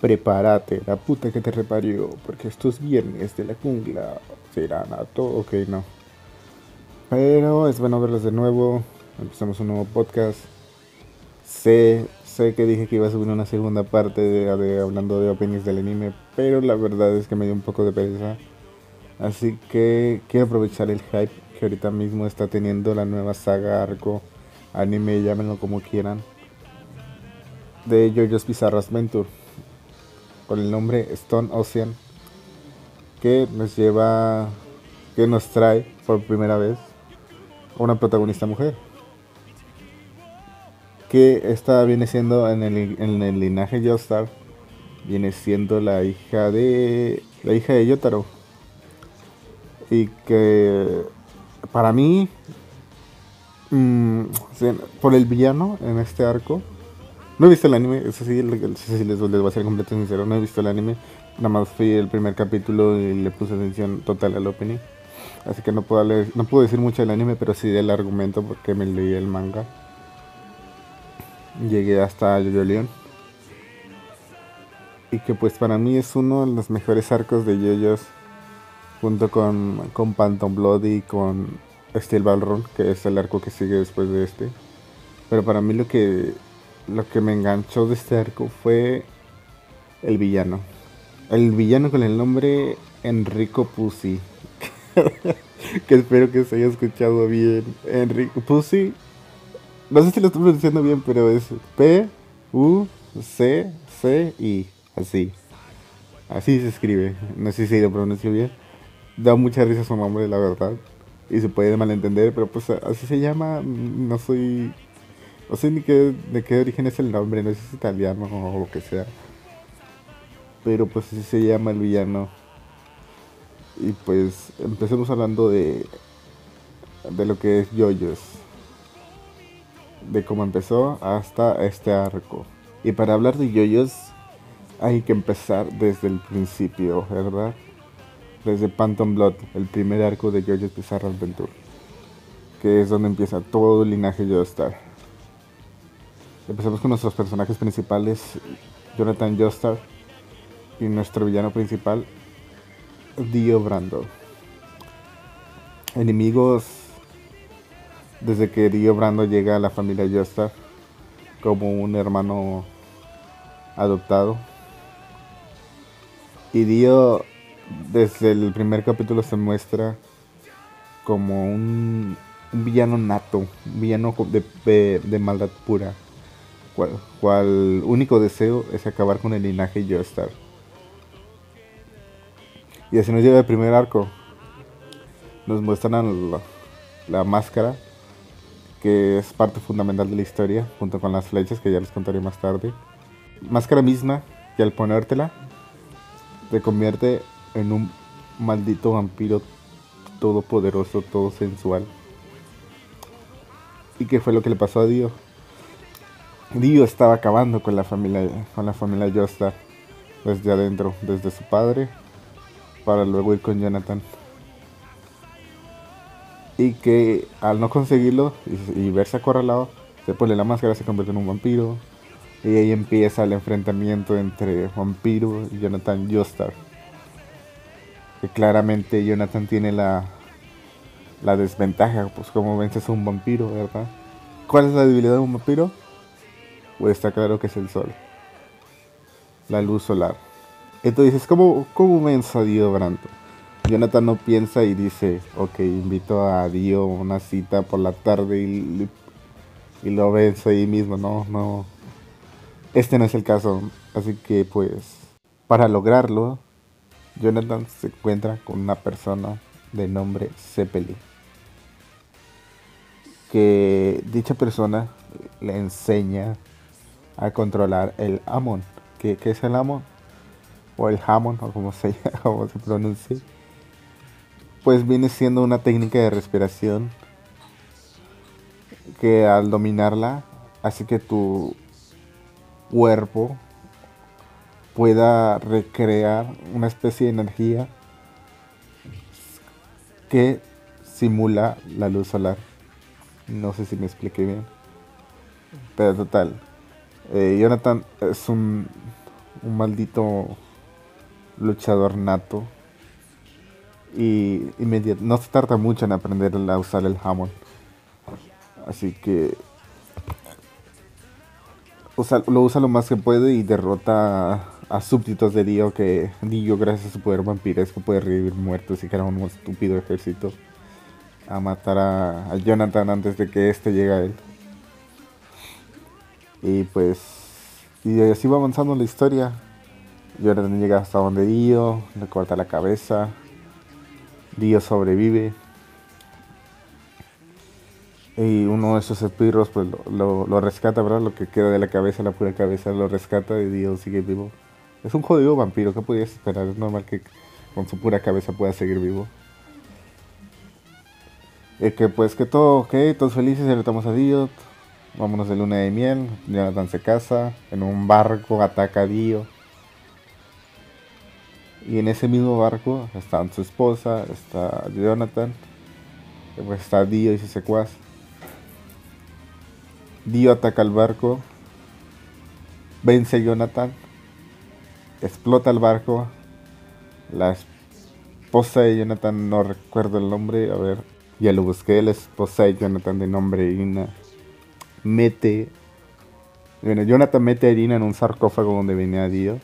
prepárate, la puta que te reparió, porque estos viernes de la jungla serán a todo, ok, no. Pero es bueno verlos de nuevo, empezamos un nuevo podcast. Sé, sé que dije que iba a subir una segunda parte de, hablando de openings del anime, pero la verdad es que me dio un poco de pereza. Así que quiero aprovechar el hype que ahorita mismo está teniendo la nueva saga, arco, anime, llámenlo como quieran, de JoJo's Bizarre Adventure, con el nombre Stone Ocean, que nos lleva, que nos trae por primera vez una protagonista mujer. Que esta viene siendo en el, en el linaje Joestar, viene siendo la hija de la hija de Yotaro. Y que para mí, mm, por el villano en este arco, no he visto el anime, eso sí, les, voy a ser completamente sincero, no he visto el anime, nada más fui el primer capítulo y le puse atención total al opening. Así que no puedo, no puedo decir mucho del anime, pero sí del argumento porque me leí el manga. Llegué hasta Yoyo Leon. Y que pues para mí es uno de los mejores arcos de Yoyos junto con, con Phantom Blood y con Steel Ballroom, que es el arco que sigue después de este. Pero para mí lo que, lo que me enganchó de este arco fue el villano. El villano con el nombre Enrico Pussy. que espero que se haya escuchado bien. Enrico Pussy. No sé si lo estoy pronunciando bien, pero es P U C C I. Así. Así se escribe. No sé si lo pronuncio bien da mucha risa su nombre, la verdad. Y se puede malentender, pero pues así se llama. No soy. No sé ni qué, de qué origen es el nombre, no sé si es italiano o lo que sea. Pero pues así se llama el villano. Y pues empecemos hablando de. de lo que es Yoyos. De cómo empezó hasta este arco. Y para hablar de Yoyos hay que empezar desde el principio, ¿verdad? desde Phantom Blood, el primer arco de JoJo's Bizarre Adventure, que es donde empieza todo el linaje Joestar. Empezamos con nuestros personajes principales, Jonathan Joestar, y nuestro villano principal, Dio Brando. Enemigos desde que Dio Brando llega a la familia Joestar como un hermano adoptado. Y Dio desde el primer capítulo se muestra como un, villano nato, un villano de, maldad pura, cual, único deseo es acabar con el linaje Joestar. Y así nos llega el primer arco. Nos muestran la, la, máscara, que es parte fundamental de la historia, junto con las flechas que ya les contaré más tarde. Máscara misma, que al ponértela, te convierte en un maldito vampiro todopoderoso, todo sensual. ¿Y qué fue lo que le pasó a Dio? Dio estaba acabando con la familia, con la familia Joestar desde adentro, desde su padre, para luego ir con Jonathan. Y que al no conseguirlo y, verse acorralado, se pone la máscara, se convierte en un vampiro. Y ahí empieza el enfrentamiento entre vampiro y Jonathan Joestar que claramente Jonathan tiene la, la desventaja, pues como vences a un vampiro, ¿verdad? ¿Cuál es la debilidad de un vampiro? Pues está claro que es el sol, la luz solar. Entonces ¿cómo, cómo venzo a Dio Brando? Jonathan no piensa y dice, ok, invito a Dio a una cita por la tarde y, y lo venzo ahí mismo, no, no. Este no es el caso, así que pues para lograrlo Jonathan se encuentra con una persona de nombre Zeppelin. Que dicha persona le enseña a controlar el Amon. ¿Qué, es el Amon? O el Hamon, o como se, como se pronuncie. Pues viene siendo una técnica de respiración que al dominarla hace que tu cuerpo pueda recrear una especie de energía que simula la luz solar. No sé si me expliqué bien. Pero total. Eh, Jonathan es un, un maldito luchador nato. Y, no se tarda mucho en aprender a usar el Hammond. Así que lo usa lo más que puede y derrota a, súbditos de Dio que Dio gracias a su poder vampiresco puede revivir muertos y era un estúpido ejército a matar a, Jonathan antes de que este llegue a él. Y pues y así va avanzando la historia. Jonathan llega hasta donde Dio, le corta la cabeza. Dio sobrevive. Y uno de esos espirros pues lo, rescata, ¿verdad? Lo que queda de la cabeza, la pura cabeza, lo rescata y Dios sigue vivo. Es un jodido vampiro, ¿qué podías esperar? Es normal que con su pura cabeza pueda seguir vivo. Y que pues que todo, ok, todos felices, ya estamos a Dio. Vámonos de luna de miel. Jonathan se casa. En un barco ataca a Dio. Y en ese mismo barco están su esposa, está Jonathan, pues está Dio y su secuaz. Dio ataca el barco, vence a Jonathan, explota el barco. La esposa de Jonathan, no recuerdo el nombre, a ver, ya lo busqué. La esposa de Jonathan, de nombre Irina, mete. Bueno, Jonathan mete a Irina en un sarcófago donde venía Dio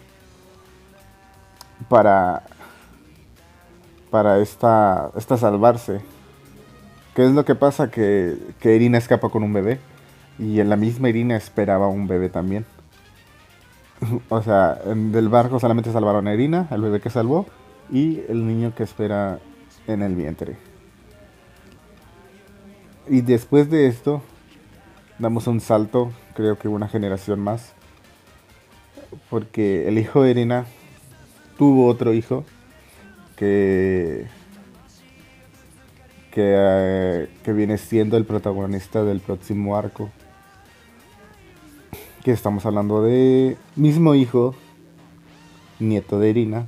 para para esta, esta salvarse. ¿Qué es lo que pasa? Que, que Irina escapa con un bebé. Y en la misma Irina esperaba un bebé también. o sea, en, del barco solamente salvaron a Irina, el bebé que salvó, y el niño que espera en el vientre. Y después de esto, damos un salto, creo que una generación más. Porque el hijo de Irina tuvo otro hijo que que, eh, que, viene siendo el protagonista del próximo arco que estamos hablando de mismo hijo, nieto de Irina,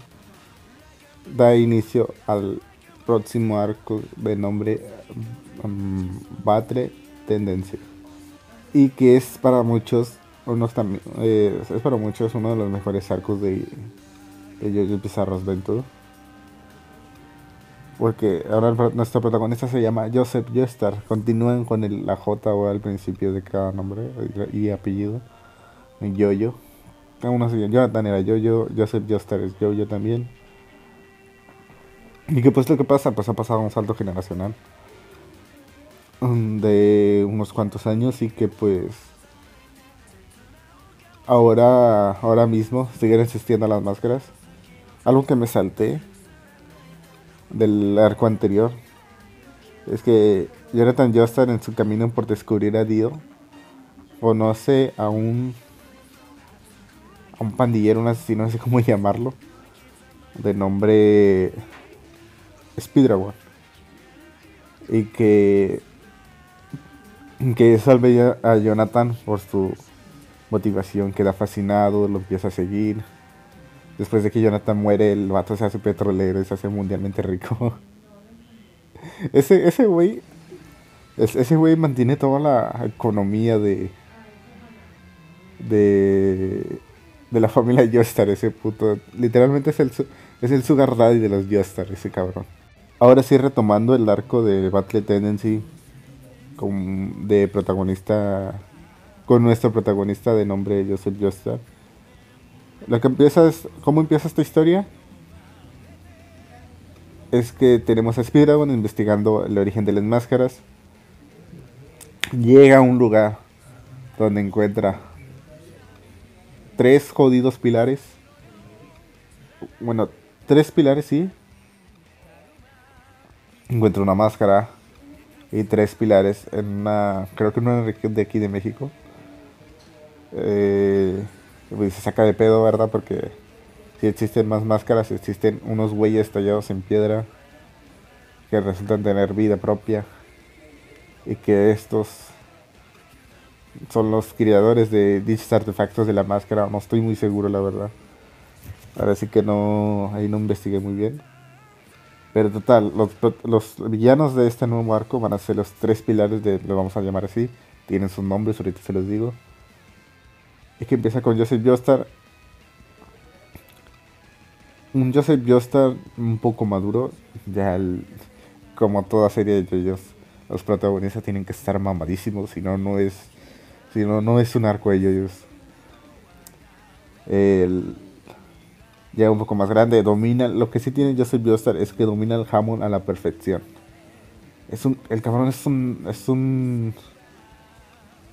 da inicio al próximo arco de nombre um, Batre Tendencia. Y que es para muchos, unos eh, es para muchos uno de los mejores arcos de, de Jojo Pizarro's Venture. Porque ahora nuestro protagonista se llama Joseph Joestar. Continúen con el, la J o al principio de cada nombre y apellido. Yo-Yo. Aún así, Jonathan era Yo-Yo, Joseph Joestar es Yo-Yo también. ¿Y qué pues lo que pasa? Pues ha pasado un salto generacional de unos cuantos años y que pues ahora, ahora mismo siguen existiendo las máscaras. Algo que me salté del arco anterior es que Jonathan Joestar en su camino por descubrir a Dio conoce a un a un pandillero, un asesino, no sé cómo llamarlo, de nombre Speeddragon. Y que, que salve a Jonathan por su motivación, queda fascinado, lo empieza a seguir. Después de que Jonathan muere, el vato se hace petrolero y se hace mundialmente rico. ese, ese güey. Ese mantiene toda la economía de. De de la familia Joestar, ese puto. Literalmente es el, es el sugar daddy de los Joestar, ese cabrón. Ahora sí, retomando el arco de Battle Tendency con, de protagonista. Con nuestro protagonista de nombre Joseph Joestar. Lo que empieza es. ¿Cómo empieza esta historia? Es que tenemos a Speeddragon investigando el origen de las máscaras. Llega a un lugar donde encuentra tres jodidos pilares. Bueno, tres pilares, sí. Encuentro una máscara y tres pilares en una, creo que en una región de aquí de México. Eh, pues se saca de pedo, ¿verdad? Porque si existen más máscaras, existen unos güeyes tallados en piedra que resultan tener vida propia y que estos son los creadores de dichos artefactos de la máscara. No estoy muy seguro, la verdad. Ahora sí que no, ahí no investigué muy bien. Pero total, los, los villanos de este nuevo arco van a ser los tres pilares de, lo vamos a llamar así. Tienen sus nombres, ahorita se los digo. Es que empieza con Joseph Joestar. un Joseph Joestar un poco maduro, ya como toda serie de ellos, los protagonistas tienen que estar mamadísimos, si no, no es, si no, es un arco de ellos. Ya un poco más grande, domina, lo que sí tiene Joseph Joestar es que domina el Hammond a la perfección. Es un, el cabrón es un, es un,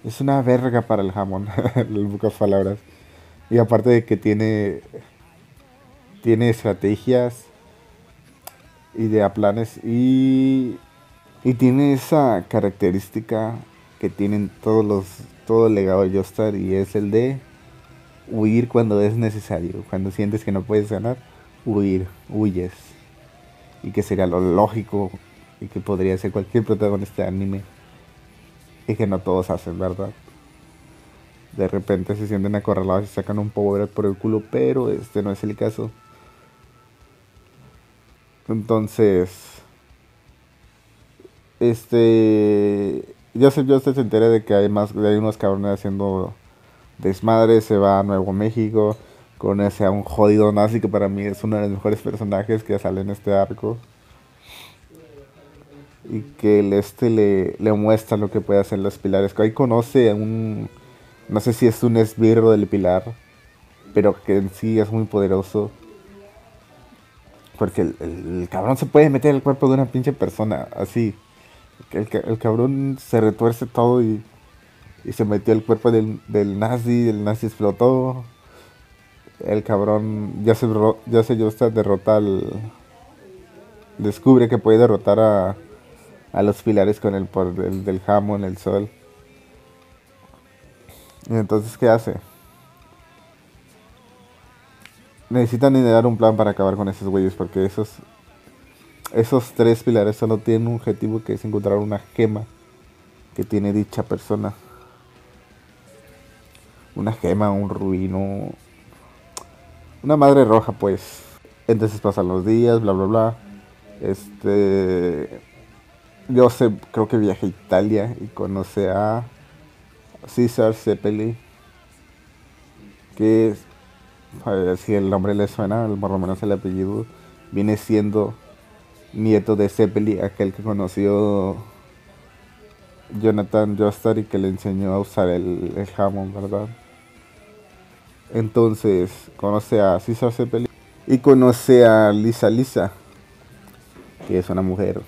es una verga para el Hammond, en pocas palabras. Y aparte de que tiene tiene estrategias, idea planes y, y tiene esa característica que tienen todos los todo el legado de Joestar y es el de huir cuando es necesario, cuando sientes que no puedes ganar, huir, huyes. Y que sería lo lógico y que podría ser cualquier protagonista de anime y que no todos hacen, ¿verdad? De repente se sienten acorralados y sacan un power por el culo, pero este no es el caso. Entonces, este, Joseph Joseph se entera de que hay más, hay unos cabrones haciendo desmadre, se va a Nuevo México, conoce a un jodido nazi que para mí es uno de los mejores personajes que sale en este arco. Y que el este le, muestra lo que puede hacer los pilares. Ahí conoce a un, no sé si es un esbirro del pilar, pero que en sí es muy poderoso porque el, cabrón se puede meter en el cuerpo de una pinche persona, así. El, el cabrón se retuerce todo y, y se metió el cuerpo del, del, nazi, el nazi explotó. El cabrón ya se, ya se está derrota al... Descubre que puede derrotar a, a los pilares con el, por el del jamón, el sol. Y entonces, ¿qué hace? necesitan idear un plan para acabar con esos güeyes porque esos esos tres pilares solo tienen un objetivo que es encontrar una gema que tiene dicha persona. Una gema, un ruino, una madre roja, pues. Entonces pasan los días, bla bla bla. Este yo sé, creo que viaja a Italia y conoce a César Zeppeli, que es si el nombre le suena, por lo menos el apellido, viene siendo nieto de Zeppelin, aquel que conoció Jonathan Joestar y que le enseñó a usar el, el Hammond, ¿verdad? Entonces conoce a César Zeppelin y conoce a Lisa Lisa, que es una mujer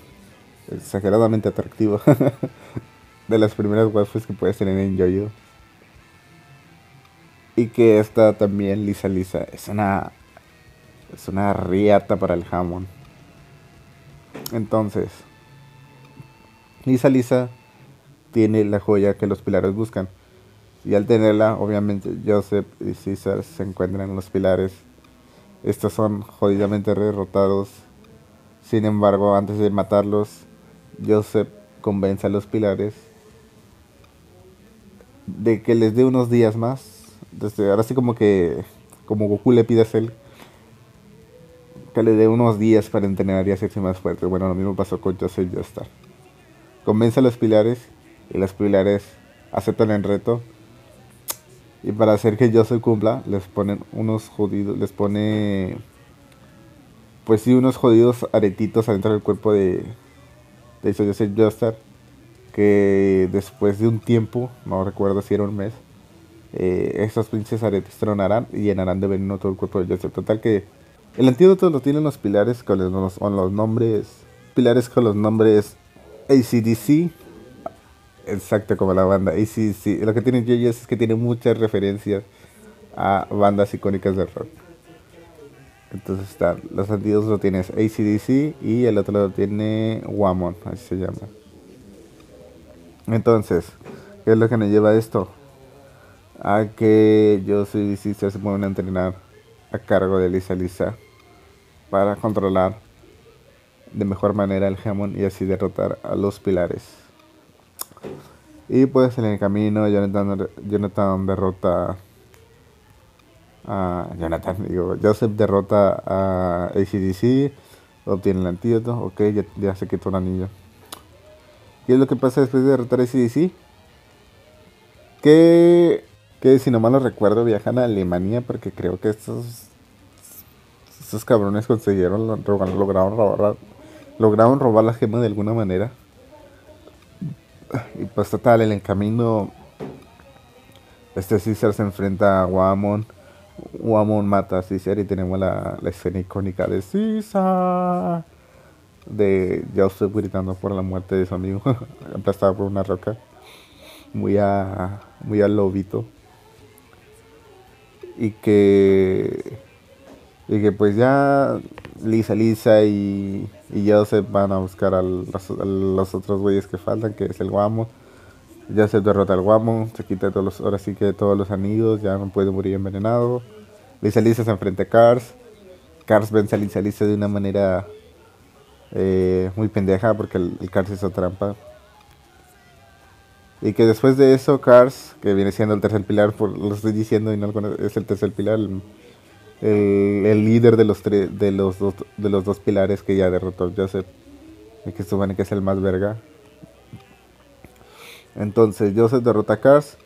exageradamente atractiva. de las primeras waifus que puedes tener en Yoyo. Y que esta también, Lisa Lisa, es una. Es una riata para el jamón. Entonces, Lisa Lisa tiene la joya que los pilares buscan. Y al tenerla, obviamente, Joseph y César se encuentran en los pilares. Estos son jodidamente derrotados. Sin embargo, antes de matarlos, Joseph convence a los pilares de que les dé unos días más desde ahora sí como que, como Goku le pide a Cell que le dé unos días para entrenar y hacerse más fuerte. Bueno, lo mismo pasó con Joseph Joestar. Convence a los pilares y los pilares aceptan el reto. Y para hacer que Joseph cumpla, les ponen unos jodidos, les pone, pues sí, unos jodidos aretitos adentro del cuerpo de, de Joseph Joestar. Que después de un tiempo, no recuerdo si era un mes, eh, estos pinches aretes tronarán y llenarán de veneno todo el cuerpo de Joseph. Total que el antídoto lo tienen los pilares con los, con los nombres. Pilares con los nombres ACDC. Exacto como la banda ACDC. Lo que tiene JS es que tiene muchas referencias a bandas icónicas del rock. Entonces están, los antídotos lo tienes ACDC y el otro lo tiene Wamon, así se llama. Entonces, ¿qué es lo que nos lleva a esto? a que yo soy si se pueden entrenar a cargo de Lisa Lisa para controlar de mejor manera el Gemon y así derrotar a los pilares. Y pues en el camino Jonathan, Jonathan derrota a Jonathan, digo, Joseph derrota a ACDC, obtiene el antídoto, ok, ya, se quitó un anillo. ¿Qué es lo que pasa después de derrotar a ACDC? Que que si no mal lo recuerdo viajan a Alemania porque creo que estos Estos cabrones consiguieron, lograron robar, lograron robar la gema de alguna manera. Y pues total, el camino, este Caesar se enfrenta a Wamon. Wamon mata a Caesar y tenemos la, la escena icónica de Caesar. De Joseph gritando por la muerte de su amigo, aplastado por una roca. Muy a, muy al lobito. Y que y que pues ya Lisa, Lisa y, y Joseph van a buscar a los, otros güeyes que faltan, que es el guamo. Joseph derrota al guamo, se quita todos los, ahora sí que todos los anillos, ya no puede morir envenenado. Lisa Lisa se enfrenta a Cars. Cars vence a Lisa Lisa de una manera eh, muy pendeja porque el, Cars hizo trampa. Y que después de eso, Cars, que viene siendo el tercer pilar, por, lo estoy diciendo y no es el tercer pilar, el, líder de los, de, los dos, de los dos pilares que ya derrotó Joseph. Y que supone que es el más verga. Entonces Joseph derrota a Cars.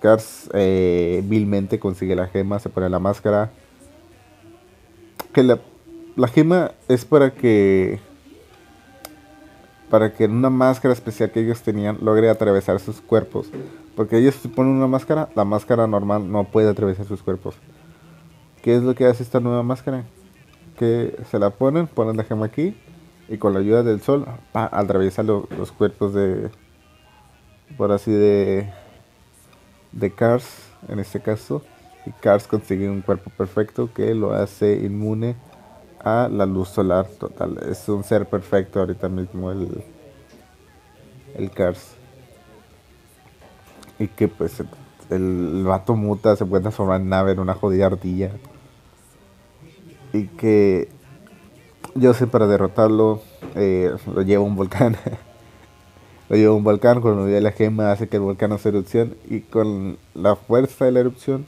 Cars eh, vilmente consigue la gema, se pone la máscara. Que la, la gema es para que para que en una máscara especial que ellos tenían logre atravesar sus cuerpos. Porque ellos se ponen una máscara, la máscara normal no puede atravesar sus cuerpos. ¿Qué es lo que hace esta nueva máscara? Que se la ponen, ponen la gema aquí y con la ayuda del sol atraviesa los cuerpos de, por así de, de Cars en este caso. Y Cars consigue un cuerpo perfecto que lo hace inmune a la luz solar total. Es un ser perfecto ahorita mismo el, el Cars. Y que pues el, vato muta, se puede transformar en nave, en una jodida ardilla. Y que yo sé para derrotarlo eh, lo lleva a un volcán. lo lleva a un volcán, cuando ve la gema hace que el volcán haga erupción y con la fuerza de la erupción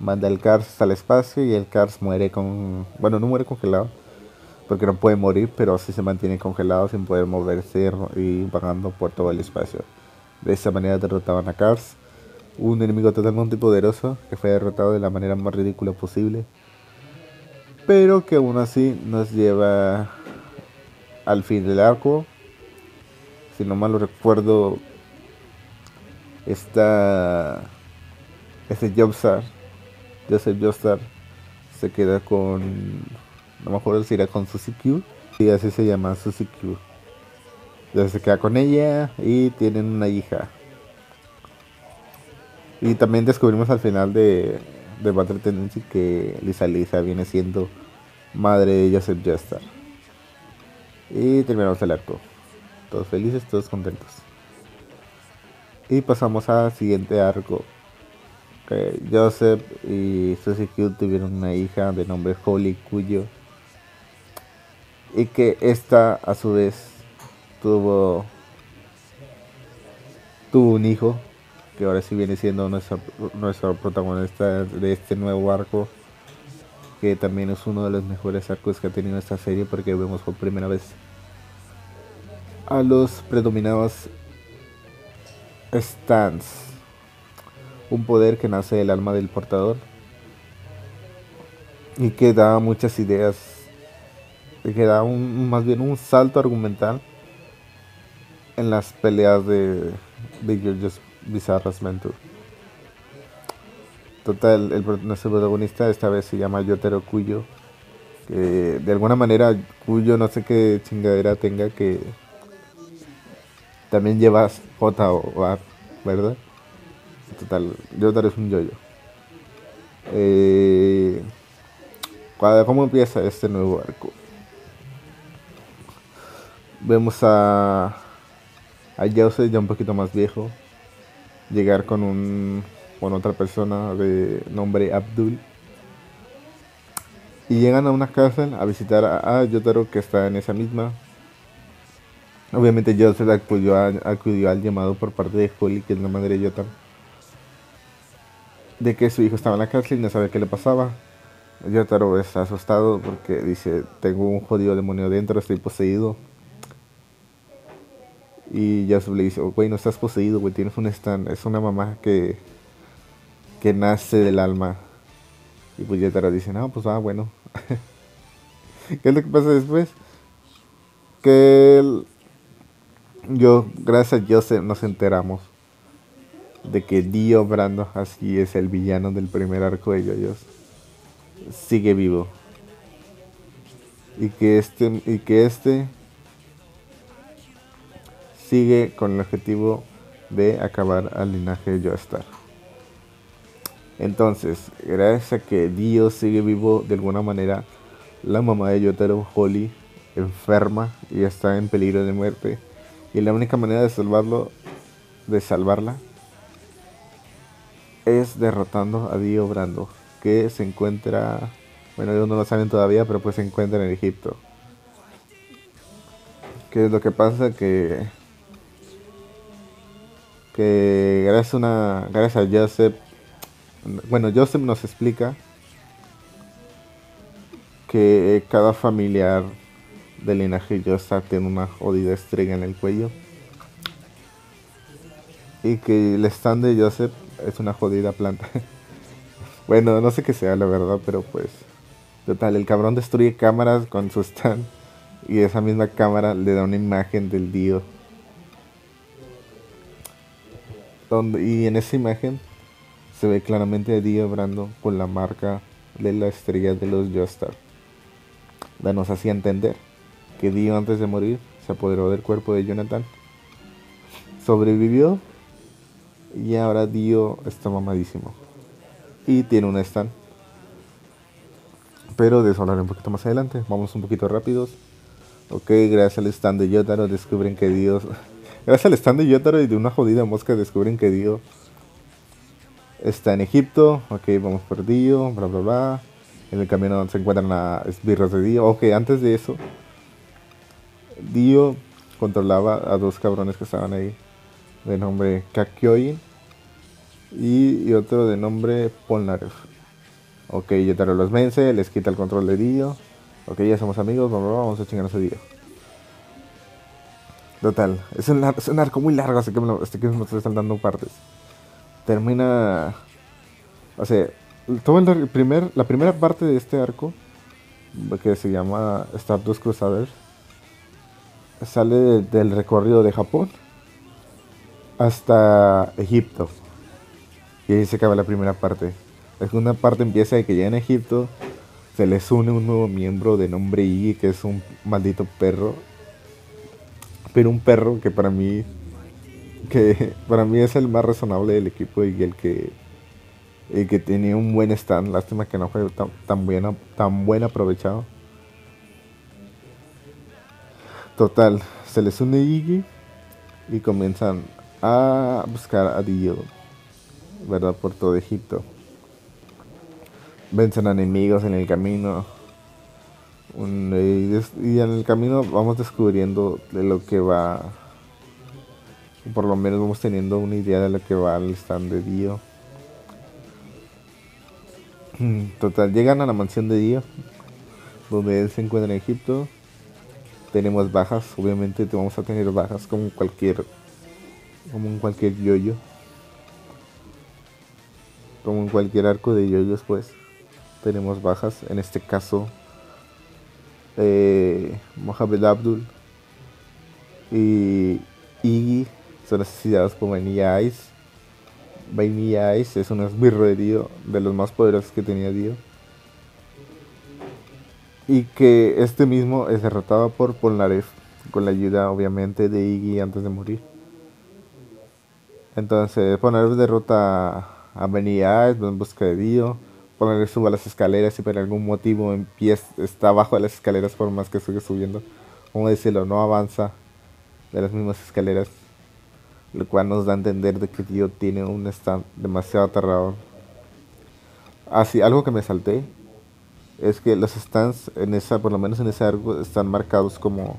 manda el Cars al espacio y el Cars muere con... Bueno, no muere congelado porque no puede morir, pero sí se mantiene congelado sin poder moverse y vagando por todo el espacio. De esa manera derrotaban a Cars un enemigo totalmente poderoso que fue derrotado de la manera más ridícula posible, pero que aún así nos lleva al fin del arco. Si no mal lo recuerdo, está este Jobstar, Joseph Jobstar, se queda con, no me acuerdo si era con Susie Q, y así se llama Susie Q. Entonces se queda con ella y tienen una hija. Y también descubrimos al final de, de Battle Tendency que Lisa Lisa viene siendo madre de Joseph Joestar. Y terminamos el arco. Todos felices, todos contentos. Y pasamos al siguiente arco. Joseph y Susie Q tuvieron una hija de nombre Holly Cuyo. Y que esta a su vez tuvo, tuvo un hijo que ahora sí viene siendo nuestro, nuestro protagonista de este nuevo arco, que también es uno de los mejores arcos que ha tenido esta serie porque vemos por primera vez a los predominados stands, un poder que nace del alma del portador y que da muchas ideas, que da un, más bien un salto argumental en las peleas de, de George bizarras Mentor. Total, el, nuestro protagonista esta vez se llama Yotaro Cuyo. Que de alguna manera Cuyo no sé qué chingadera tenga que también llevas J o A, ¿verdad? Total, Yotaro es un yoyo. Eh, ¿Cómo empieza este nuevo arco? Vemos a, a Jose ya un poquito más viejo, llegar con un con otra persona de nombre Abdul. Y llegan a una casa a visitar a, Yotaro que está en esa misma. Obviamente Yotaro acudió, al llamado por parte de Holly que es la madre de Yotaro de que su hijo estaba en la cárcel y no sabe qué le pasaba. Yotaro está asustado porque dice tengo un jodido demonio dentro estoy poseído y ya le dice, güey, no estás poseído, güey, tienes un stand. Es una mamá que, que nace del alma. Y pues Yetaro dice, no, pues va, bueno. ¿Qué es lo que pasa después? Que yo, gracias a Joseph, nos enteramos de que Dio Brando, así es el villano del primer arco de Yoyos, sigue vivo. Y que este, y que este sigue con el objetivo de acabar al linaje de Joestar. Entonces, gracias a que Dio sigue vivo de alguna manera, la mamá de Yotaro, Holly, enferma y está en peligro de muerte. Y la única manera de salvarlo, de salvarla, es derrotando a Dio Brando, que se encuentra, bueno, ellos no lo saben todavía, pero pues se encuentra en Egipto. ¿Qué es lo que pasa? Que, que gracias, a una, gracias a Joseph, bueno, Joseph nos explica que cada familiar del linaje Joseph tiene una jodida estrella en el cuello. Y que el stand de Joseph es una jodida planta. bueno, no sé qué sea la verdad, pero pues. Total, el cabrón destruye cámaras con su stand. Y esa misma cámara le da una imagen del Dio. Donde, y en esa imagen se ve claramente a Dio Brando con la marca de la estrella de los Joestar. Nos hacía entender que Dio antes de morir se apoderó del cuerpo de Jonathan. Sobrevivió y ahora Dio está mamadísimo. Y tiene un stand. Pero de eso hablaré un poquito más adelante. Vamos un poquito rápidos. Ok, gracias al stand de Yotaro descubren que Dio... gracias al stand de Yotaro y de una jodida mosca descubren que Dio está en Egipto. Ok, vamos por Dio, bla bla bla. En el camino se encuentran a esbirros de Dio. Ok, antes de eso, Dio controlaba a dos cabrones que estaban ahí de nombre Kakyoin y, otro de nombre Polnareff. Ok, Yotaro los vence, les quita el control de Dio. Ok, ya somos amigos, vamos a chingarnos a Dio. Total, es un, arco muy largo, así que me, este que me estoy saltando partes. Termina. O sea, todo el primer, la primera parte de este arco, que se llama Stardust Crusaders, sale del recorrido de Japón hasta Egipto. Y ahí se acaba la primera parte. La segunda parte empieza de que ya en Egipto se les une un nuevo miembro de nombre Iggy, que es un maldito perro. Pero un perro que para mí que para mí es el más razonable del equipo y el que el que tenía un buen stand, lástima que no fue tan, tan, bien, tan buen aprovechado. Total, se les une Iggy y comienzan a buscar a Dio, ¿verdad? Por todo Egipto. Vencen enemigos en el camino. Y en el camino vamos descubriendo de lo que va. Por lo menos vamos teniendo una idea de lo que va al stand de Dio. Total, llegan a la mansión de Dio, donde él se encuentra en Egipto. Tenemos bajas, obviamente vamos a tener bajas como cualquier como en cualquier yoyo. Como en cualquier arco de yoyos, pues tenemos bajas. En este caso, eh, Mohamed Abdul y Iggy son asesinados por Vanilla Ice. Vanilla Ice es un esbirro de Dio, de los más poderosos que tenía Dio. Y que este mismo es derrotado por Polnareff, con la ayuda obviamente de Iggy antes de morir. Entonces, poner derrota a Benny en busca de Dio. Poner suba las escaleras y por algún motivo en pie está abajo de las escaleras por más que sigue subiendo. Como decirlo, no avanza de las mismas escaleras. Lo cual nos da a entender de que Dio tiene un stand demasiado aterrador. Así, algo que me salté es que los stands en esa, por lo menos en ese arco, están marcados como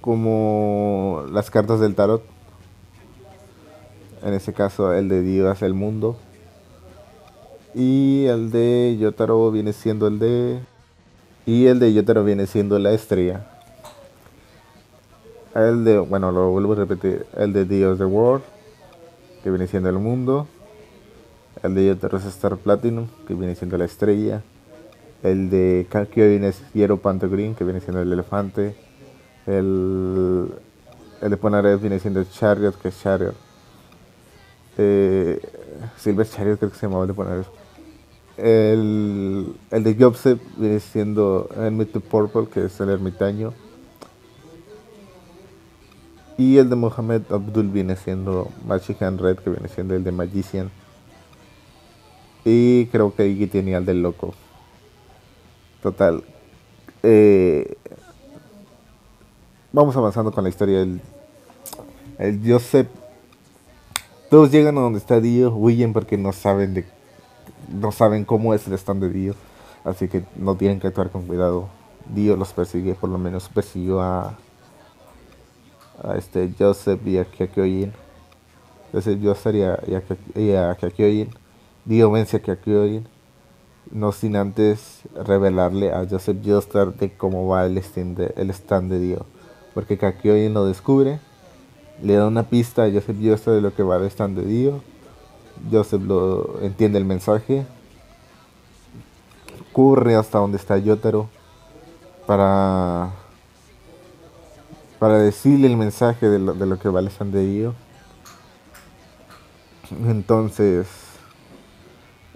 como las cartas del tarot en este caso el de Dios el mundo. Y el de Yotaro viene siendo el de... Y el de Yotaro viene siendo la estrella. El de, bueno, lo vuelvo a repetir, el de Dios the World, que viene siendo el mundo. El de Yotaro es Star Platinum, que viene siendo la estrella. El de Kakyoin es Hierro Panto Green, que viene siendo el elefante. El, el de Ponares viene siendo Chariot, que es Chariot. Eh, Silver Chariot creo que se llamaba el de Ponares. El, el de Jobsep viene siendo Hermit Purple, que es el ermitaño. Y el de Mohamed Abdul viene siendo Machikan Red, que viene siendo el de Magician. Y creo que Iggy tenía el del loco. Total. Eh, vamos avanzando con la historia. del el Joseph. Todos llegan a donde está Dio, huyen porque no saben de no saben cómo es el stand de Dio. Así que no tienen que actuar con cuidado. Dio los persigue, por lo menos persiguió a, este Joseph y a Kakyoin. Joseph Joestar y a, y a, Dio vence a Kakyoin. No sin antes revelarle a Joseph Joestar de cómo va el stand de, el stand de Dio. Porque Kakyoin lo descubre. Le da una pista a Joseph Joestar de lo que va el stand de Dio Joseph lo entiende el mensaje. Corre hasta donde está Yotaro para para decirle el mensaje de lo, de lo que vale Sanderío. Entonces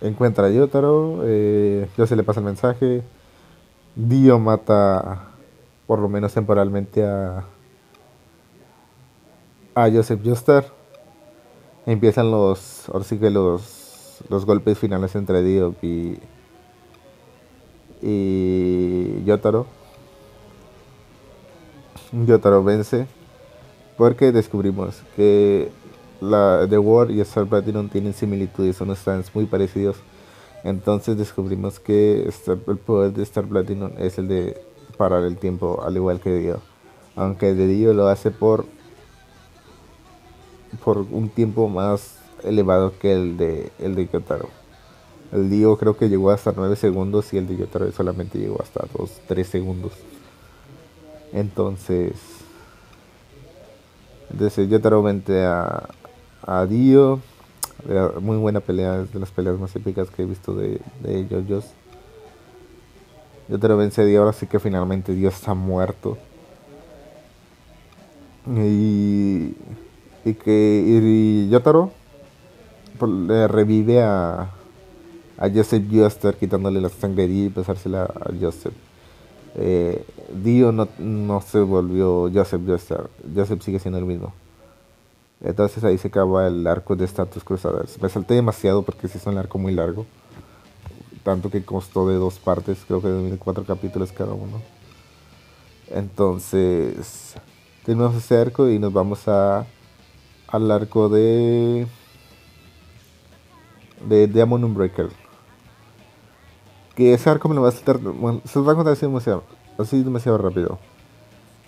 encuentra a Yotaro, eh, Joseph le pasa el mensaje. Dio mata por lo menos temporalmente a a Joseph Joestar empiezan los, ahora sí que los, los golpes finales entre Diop y, y Yotaro. Yotaro vence porque descubrimos que la The War y Star Platinum tienen similitudes, son stands muy parecidos. Entonces descubrimos que el poder de Star Platinum es el de parar el tiempo, al igual que Dio. Aunque de Dio lo hace por por un tiempo más elevado que el de el de Yotaro. El Dio creo que llegó hasta 9 segundos y el de Yotaro solamente llegó hasta 2, 3 segundos. Entonces, desde Yotaro vente a, a Dio. Muy buena pelea, es de las peleas más épicas que he visto de, de ellos. Yotaro vence a Dio, ahora sí que finalmente Dio está muerto. Y y que Yotaro pues, le revive a, a Joseph Joestar quitándole la sangre y pasársela a Joseph. Eh, Dio no, no, se volvió Joseph Joestar, Joseph sigue siendo el mismo. Entonces ahí se acaba el arco de Status Crusaders. Me salté demasiado porque se hizo un arco muy largo. Tanto que costó de dos partes, creo que de cuatro capítulos cada uno. Entonces, tenemos ese arco y nos vamos a al arco de de Diamond Unbreaker. Que ese arco me lo va a saltar se los va a contar así demasiado, así demasiado rápido.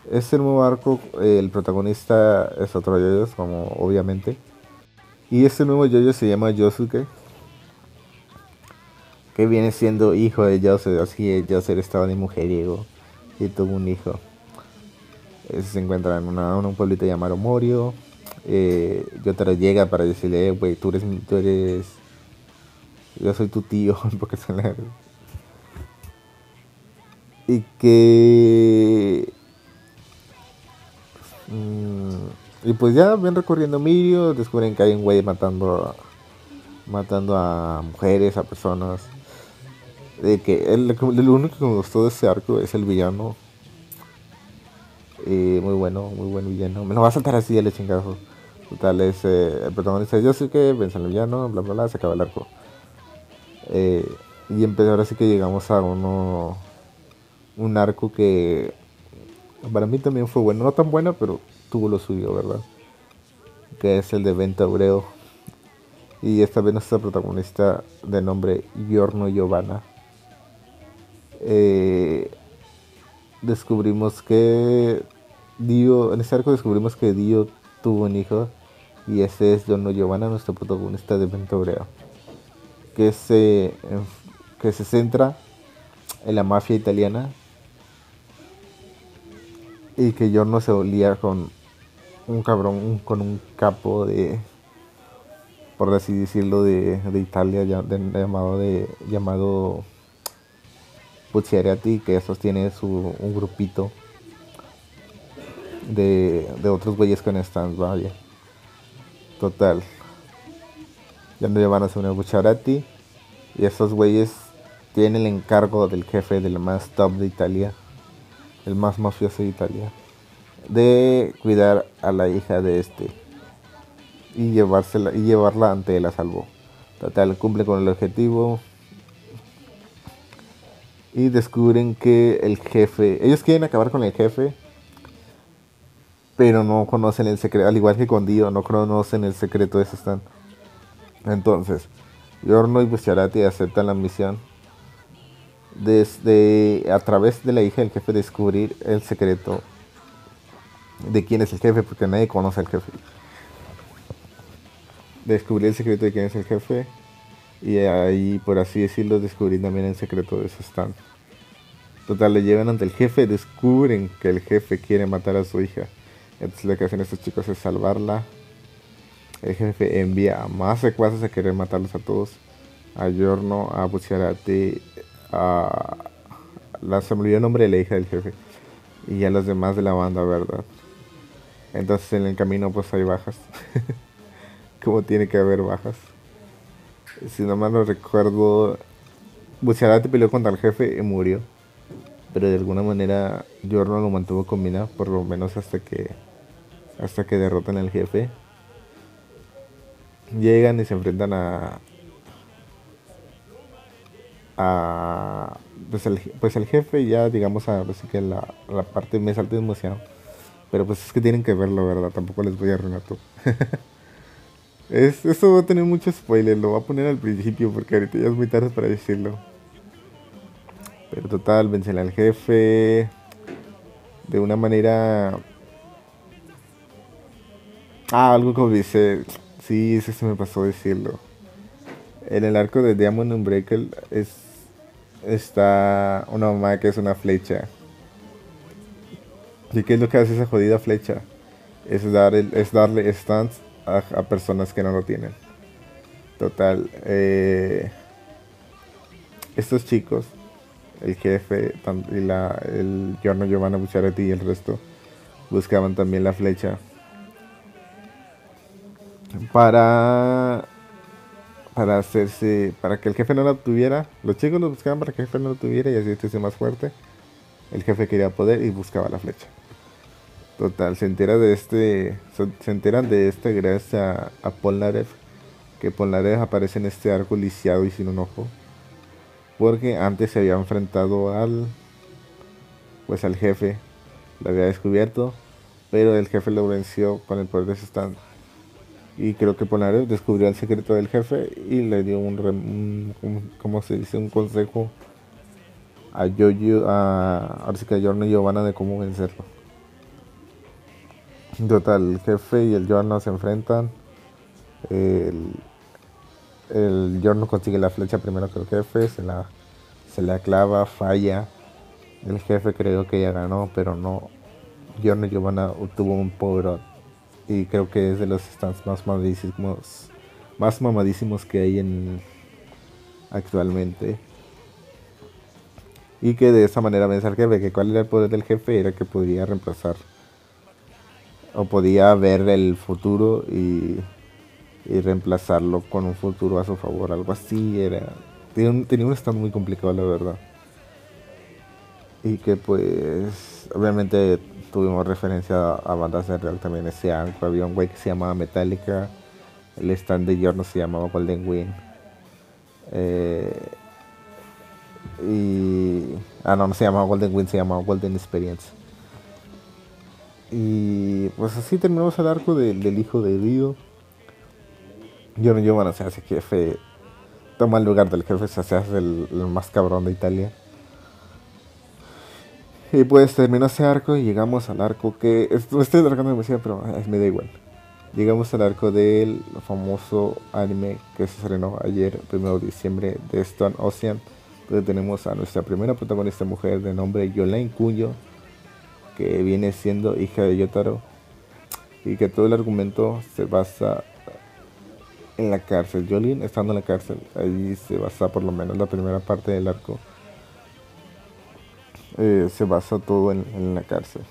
Este nuevo arco el protagonista es otro Yoyo como obviamente. Y este nuevo Yoyo se llama Yosuke que viene siendo hijo de Yosuke así Yosuke estaba de mujeriego y tuvo un hijo. Se encuentra en, en un pueblito llamado Morio eh, Yotaro llega para decirle, eh, güey, tú eres, tú eres, yo soy tu tío, porque son la... Y que... Mm, y pues ya ven recorriendo Mirio, descubren que hay un güey matando, matando a mujeres, a personas. De que el, lo único que me gustó de ese arco es el villano. Eh, muy bueno, muy buen villano. Me lo va a saltar así el chingazo. Total, es eh, el protagonista yo sé que vence al villano, bla bla bla, se acaba el arco. Eh, y empezó ahora sí que llegamos a uno un arco que para mí también fue bueno, no tan bueno, pero tuvo lo suyo, ¿verdad? Que es el de Venta Aureo. Y esta vez nuestra protagonista de nombre Giorno Giovanna. Eh, descubrimos que Dio, en este arco descubrimos que Dio tuvo un hijo y ese es Don Giovanna, nuestro protagonista de Ventobreo, que se, que se centra en la mafia italiana y que yo no se olía con un cabrón, con un capo de, por así decirlo, de, Italia llamado, de, llamado ti que sostiene su, un grupito de, de otros güeyes con están, vaya. Total. Ya no llevan a su Bucciarati. Y estos güeyes tienen el encargo del jefe del más top de Italia. El más mafioso de Italia. De cuidar a la hija de este. Y, llevársela, y llevarla ante él a salvo. Total, cumple con el objetivo. Y descubren que el jefe. Ellos quieren acabar con el jefe pero no conocen el secreto, al igual que con Dio, no conocen el secreto de ese stand. Entonces, Yorno y Bucciarati aceptan la misión desde a través de la hija del jefe descubrir el secreto de quién es el jefe, porque nadie conoce al jefe. Descubrir el secreto de quién es el jefe y ahí, por así decirlo, descubrir también el secreto de su stand. Total, le llevan ante el jefe, descubren que el jefe quiere matar a su hija. Entonces lo que hacen estos chicos es salvarla. El jefe envía a más secuaces a querer matarlos a todos. A Giorno, a Bucciarati, a... La, se me olvidó el nombre de la hija del jefe. Y a los demás de la banda, ¿verdad? Entonces en el camino pues hay bajas. Como tiene que haber bajas. Si no mal no recuerdo, Bucciarati peleó contra el jefe y murió. Pero de alguna manera Giorno lo mantuvo con vida, por lo menos hasta que hasta que derrotan al jefe. Llegan y se enfrentan a. a pues el, pues el jefe ya digamos a así que la, la parte me salta demasiado. Pero pues es que tienen que verlo, ¿verdad? Tampoco les voy a arruinar todo. es, esto va a tener mucho spoiler, lo voy a poner al principio porque ahorita ya es muy tarde para decirlo. Pero total, vencen al jefe de una manera Ah, algo como dice. Sí, eso se me pasó decirlo. En el arco de Diamond Unbreakable es, está una mamá que es una flecha. ¿Y qué es lo que hace esa jodida flecha? Es, dar es darle stands a, personas que no lo tienen. Total. Eh, estos chicos, el jefe y la, el Giorno Giovanna Bucciaretti y el resto, buscaban también la flecha para para hacerse para que el jefe no la tuviera los chicos lo buscaban para que el jefe no lo tuviera y así estuviese más fuerte el jefe quería poder y buscaba la flecha total se entera de este se enteran de este gracias a, a Polnareff que Polnareff aparece en este arco lisiado y sin un ojo porque antes se había enfrentado al pues al jefe lo había descubierto pero el jefe lo venció con el poder de su stand y creo que Polnareff descubrió el secreto del jefe y le dio un, como se dice? Un consejo a Yoyo, a, a y Giovanna de cómo vencerlo. Total, el jefe y el Giorno se enfrentan. El, el Giorno consigue la flecha primero que el jefe, se la, se la clava, falla. El jefe creo que ya ganó, pero no. Giorno y Giovanna obtuvo un power y creo que es de los stands más mamadísimos, más mamadísimos que hay en actualmente. Y que de esa manera vence al jefe, que cuál era el poder del jefe era que podía reemplazar o podía ver el futuro y, y reemplazarlo con un futuro a su favor, algo así era. Tenía un, tenía un stand muy complicado la verdad. Y que pues obviamente tuvimos referencia a, bandas de real también ese año. Había un güey que se llamaba Metallica. El stand de Yorno se llamaba Golden Wind. Eh, y. Ah, no, no se llamaba Golden Wind, se llamaba Golden Experience. Y pues así terminamos el arco del hijo de Dio. Yorno Giovanna se hace jefe. Toma el lugar del jefe, se hace el más cabrón de Italia. Y pues terminó ese arco y llegamos al arco que. Estoy alargando demasiado, pero me da igual. Llegamos al arco del famoso anime que se estrenó ayer, 1 de diciembre, de Stone Ocean, donde tenemos a nuestra primera protagonista mujer de nombre Yolaine Cuyo, que viene siendo hija de Yotaro, y que todo el argumento se basa en la cárcel. Jolene estando en la cárcel, allí se basa por lo menos la primera parte del arco eh, se basa todo en, la cárcel.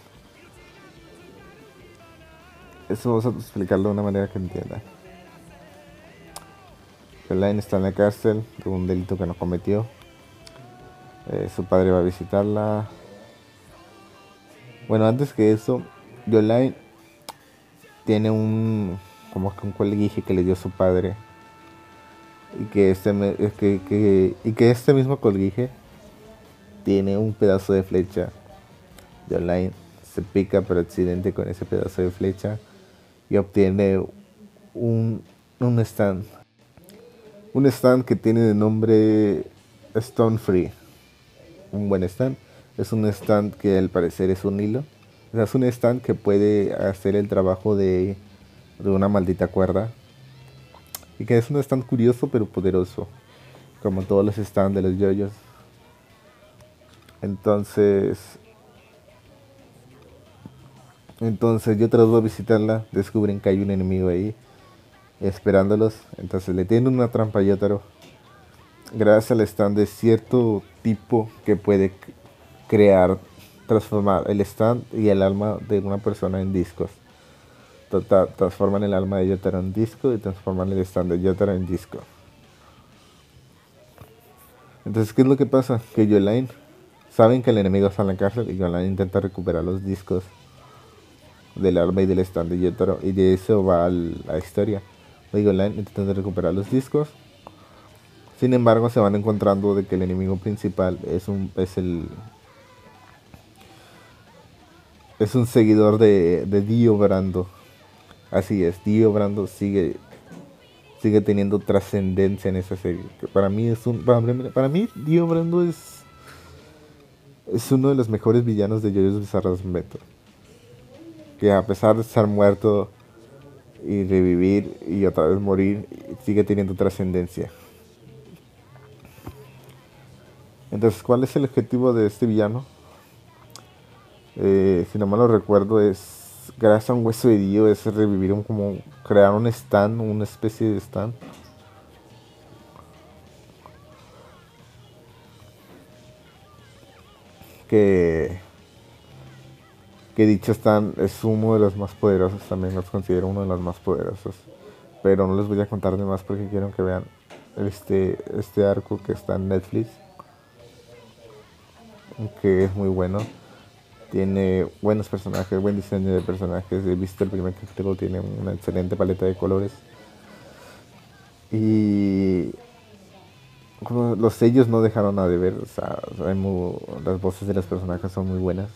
Eso vamos a explicarlo de una manera que entienda. Elaine está en la cárcel de un delito que no cometió. Eh, su padre va a visitarla. Bueno, antes que eso, Yolaine tiene un como que un colguije que le dio su padre y que este que, y que este mismo colguije tiene un pedazo de flecha. Yolaine se pica por accidente con ese pedazo de flecha y obtiene un, un stand. Un stand que tiene de nombre Stone Free. Un buen stand. Es un stand que al parecer es un hilo. es un stand que puede hacer el trabajo de, de una maldita cuerda. Y que es un stand curioso pero poderoso. Como todos los stands de los yoyos. Entonces, entonces yo trato de visitarla, descubren que hay un enemigo ahí esperándolos. Entonces le tienen una trampa a Yotaro. Gracias al stand de cierto tipo que puede crear, transformar el stand y el alma de una persona en discos. Total, transforman el alma de Yotaro en disco y transforman el stand de Yotaro en disco. Entonces, ¿qué es lo que pasa? Que Yolaine Saben que el enemigo está en la cárcel y Yolan intenta recuperar los discos del arma y del stand de Yotaro. Y de eso va la historia. Yolan intenta recuperar los discos. Sin embargo, se van encontrando de que el enemigo principal es un es el es un seguidor de, de Dio Brando. Así es, Dio Brando sigue sigue teniendo trascendencia en esa serie. para mí es un para, para mí Dio Brando es es uno de los mejores villanos de JoJo's Bizarre Adventure. Que a pesar de estar muerto y revivir y otra vez morir, sigue teniendo trascendencia. Entonces, ¿cuál es el objetivo de este villano? Eh, si no mal lo recuerdo, es gracias a un hueso de Dio, es revivir un, como crear un stand, una especie de stand que, que dicho están, es uno de los más poderosos, también los considero uno de los más poderosos. Pero no les voy a contar de más porque quiero que vean este, este arco que está en Netflix, que es muy bueno. Tiene buenos personajes, buen diseño de personajes. He visto el primer capítulo, tiene una excelente paleta de colores. Y los sellos no dejaron nada de ver, o sea, las voces de los personajes son muy buenas.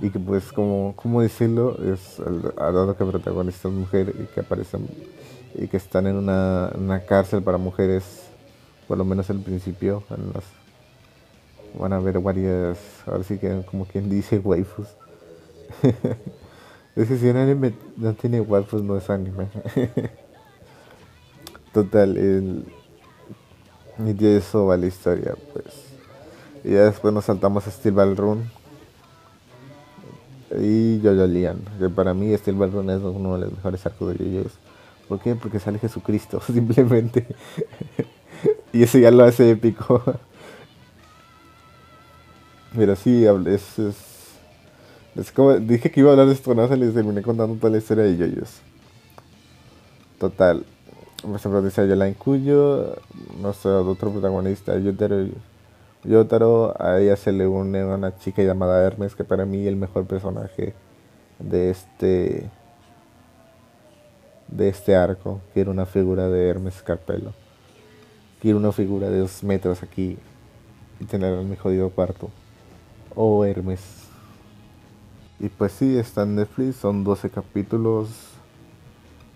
Y que pues, como, ¿cómo decirlo? Es dado que protagonista es mujer y que aparecen y que están en una, una cárcel para mujeres, por lo menos al principio, en las, van a ver varias, ahora sí que como quien dice, waifus. es que si un anime no tiene waifus no es anime. Total, el, y de eso va la historia, pues. Y ya después nos saltamos a Steel Ball Run. Y Jojo Lian, que para mí Steel Ball Run es uno de los mejores arcos de JoJo's. ¿Por qué? Porque sale Jesucristo, simplemente. y eso ya lo hace épico. Pero sí, es, es, es como, dije que iba a hablar de esto, no se les terminé contando toda la historia de JoJo's. Total, por ejemplo, dice Yolain Cuyo, nuestro otro protagonista, Yotaro, Yotaro, a ella se le une una chica llamada Hermes, que para mí es el mejor personaje de este de este arco. Quiero una figura de Hermes Carpelo. Quiero una figura de dos metros aquí y tener en mi jodido cuarto. Oh, Hermes. Y pues sí, está en Netflix, son 12 capítulos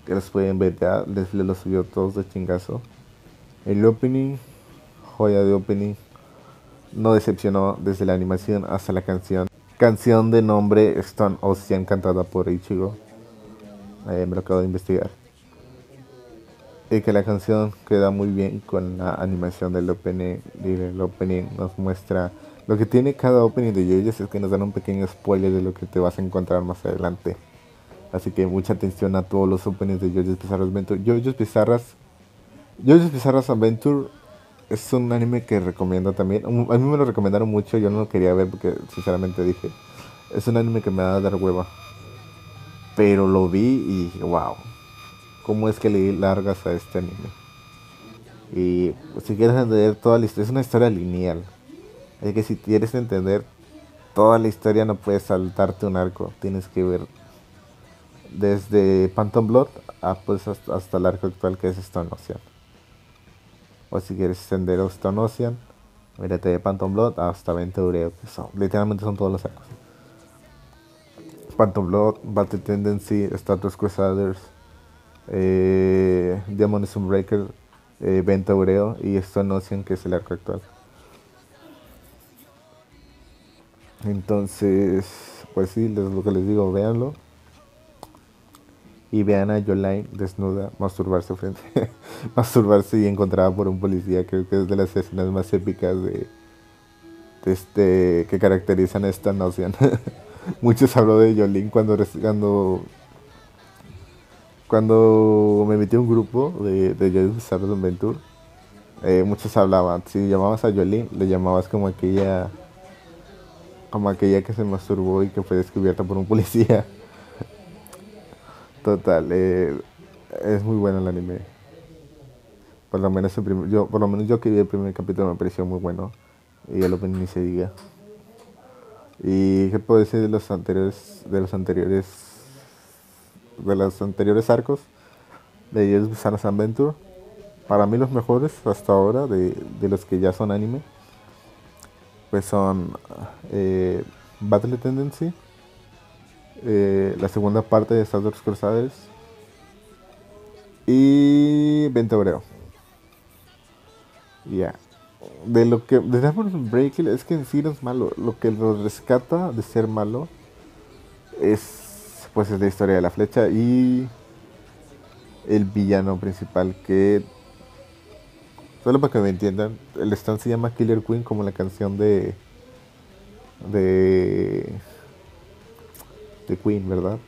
que los pueden ver ya, les, los subió todos de chingazo. El opening, joya de opening, no decepcionó desde la animación hasta la canción. Canción de nombre Stone Ocean cantada por Ichigo. Me lo acabo de investigar. Y que la canción queda muy bien con la animación del opening. El opening nos muestra lo que tiene cada opening de JoJo's es que nos dan un pequeño spoiler de lo que te vas a encontrar más adelante. Así que mucha atención a todos los openings de JoJo's Bizarras Adventure. JoJo's Bizarras, JoJo's Bizarras Adventure es un anime que recomiendo también. A mí me lo recomendaron mucho, yo no lo quería ver porque sinceramente dije, es un anime que me va a dar hueva. Pero lo vi y dije, wow, ¿cómo es que le largas a este anime? Y si quieres entender toda la historia, es una historia lineal. Es que si quieres entender toda la historia no puedes saltarte un arco, tienes que ver desde Phantom Blood pues, hasta, el arco actual que es Stone Ocean. O si quieres Sendero Stone Ocean, mírate de Phantom Blood hasta Ventureo, que son, literalmente son todos los arcos. Phantom Blood, Battle Tendency, Status Crusaders, eh, Demon Breaker, eh, Ventureo y Stone Ocean, que es el arco actual. Entonces, pues sí, es lo que les digo, véanlo. Y vean a Jolaine desnuda masturbarse frente masturbarse y encontrada por un policía. Creo que es de las escenas más épicas de, este que caracterizan esta noción. Muchos habló de Jolene cuando cuando cuando me metí a un grupo de, de Joyous Venture eh, muchos hablaban si llamabas a Jolene le llamabas como aquella como aquella que se masturbó y que fue descubierta por un policía Total, eh, es muy bueno el anime. Por lo menos el yo, por lo menos yo que vi el primer capítulo me pareció muy bueno. Y el opening ni se diga. ¿Y qué puedo decir de los anteriores de los anteriores de los anteriores arcos de Yes Adventure? Para mí los mejores hasta ahora de, de los que ya son anime pues son eh, Battle Tendency eh, la segunda parte de Star Wars Crusaders y 20 Obreo. Ya. De lo que. De Diamond Breaker es que en sí no es malo. Lo que lo rescata de ser malo es. Pues es la historia de la flecha y. El villano principal que. Solo para que me entiendan, el stand se llama Killer Queen como la canción de. De de Queen, ¿verdad?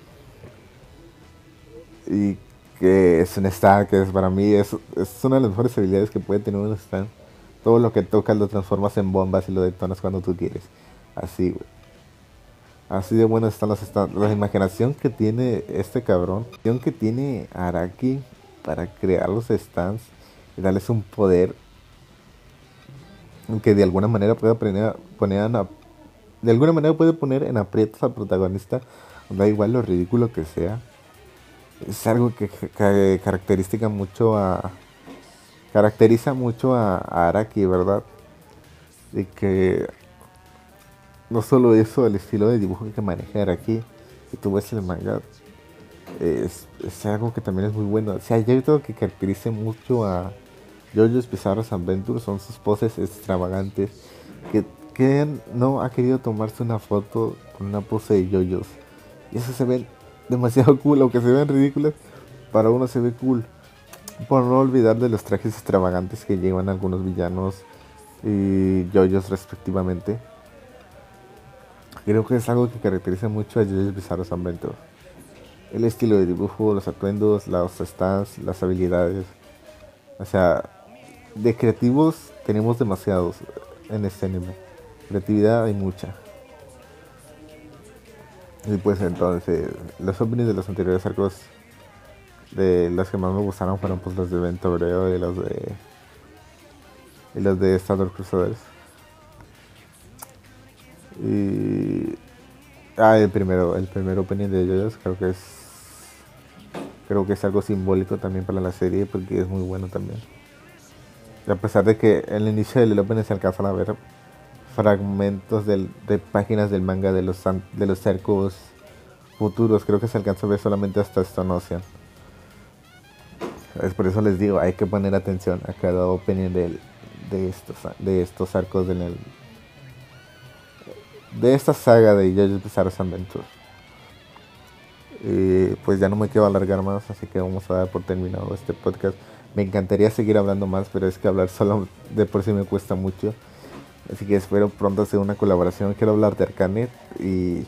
Y que es un stand que es para mí es, es una de las mejores habilidades que puede tener un stand. Todo lo que tocas lo transformas en bombas y lo detonas cuando tú quieres. Así, güey. Así de buenos están los stands. La imaginación que tiene este cabrón, la que tiene Araki para crear los stands y darles un poder que de alguna manera puede poner, de alguna manera puede poner en aprietos al protagonista da igual lo ridículo que sea. Es algo que, caracteriza mucho a. Caracteriza mucho a, Araki, ¿verdad? Y que. No solo eso, el estilo de dibujo que maneja Araki, que tú ves el manga, es, algo que también es muy bueno. O sea, yo creo que caracteriza mucho a JoJo's Bizarre's Adventure son sus poses extravagantes. Que, que no ha querido tomarse una foto con una pose de JoJo's y eso se ve demasiado cool, aunque se ven ridículas, para uno se ve cool. Por no olvidar de los trajes extravagantes que llevan algunos villanos y yoyos respectivamente. Creo que es algo que caracteriza mucho a JoJo's Bizarre Adventure. El estilo de dibujo, los atuendos, los stands, las habilidades. O sea, de creativos tenemos demasiados en este anime. Creatividad hay mucha. Y pues entonces, los openings de los anteriores arcos, de los que más me gustaron fueron pues los de Vento Breo y los de. y los de Star Wars Crusaders. Y. Ah, el primero, el primer opening de ellos creo que es. Creo que es algo simbólico también para la serie porque es muy bueno también. A pesar de que en el inicio del opening se alcanzan a ver fragmentos de páginas del manga de los, de los cercos futuros. Creo que se alcanza a ver solamente hasta Stone Ocean. Es por eso les digo, hay que poner atención a cada opening de, de, estos, de estos arcos de esta saga de JoJo's Bizarre Adventure. Y pues ya no me quiero alargar más, así que vamos a dar por terminado este podcast. Me encantaría seguir hablando más, pero es que hablar solo de por sí me cuesta mucho. Así que espero pronto hacer una colaboración. Quiero hablar de Arcanet y,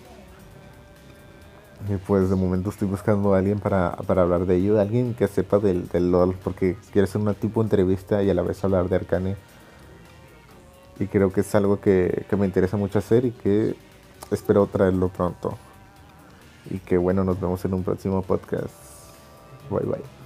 y pues de momento estoy buscando a alguien para, hablar de ello. Alguien que sepa del, LOL porque quiero hacer una tipo de entrevista y a la vez hablar de Arcane. Y creo que es algo que, que me interesa mucho hacer y que espero traerlo pronto. Y que bueno, nos vemos en un próximo podcast. Bye bye.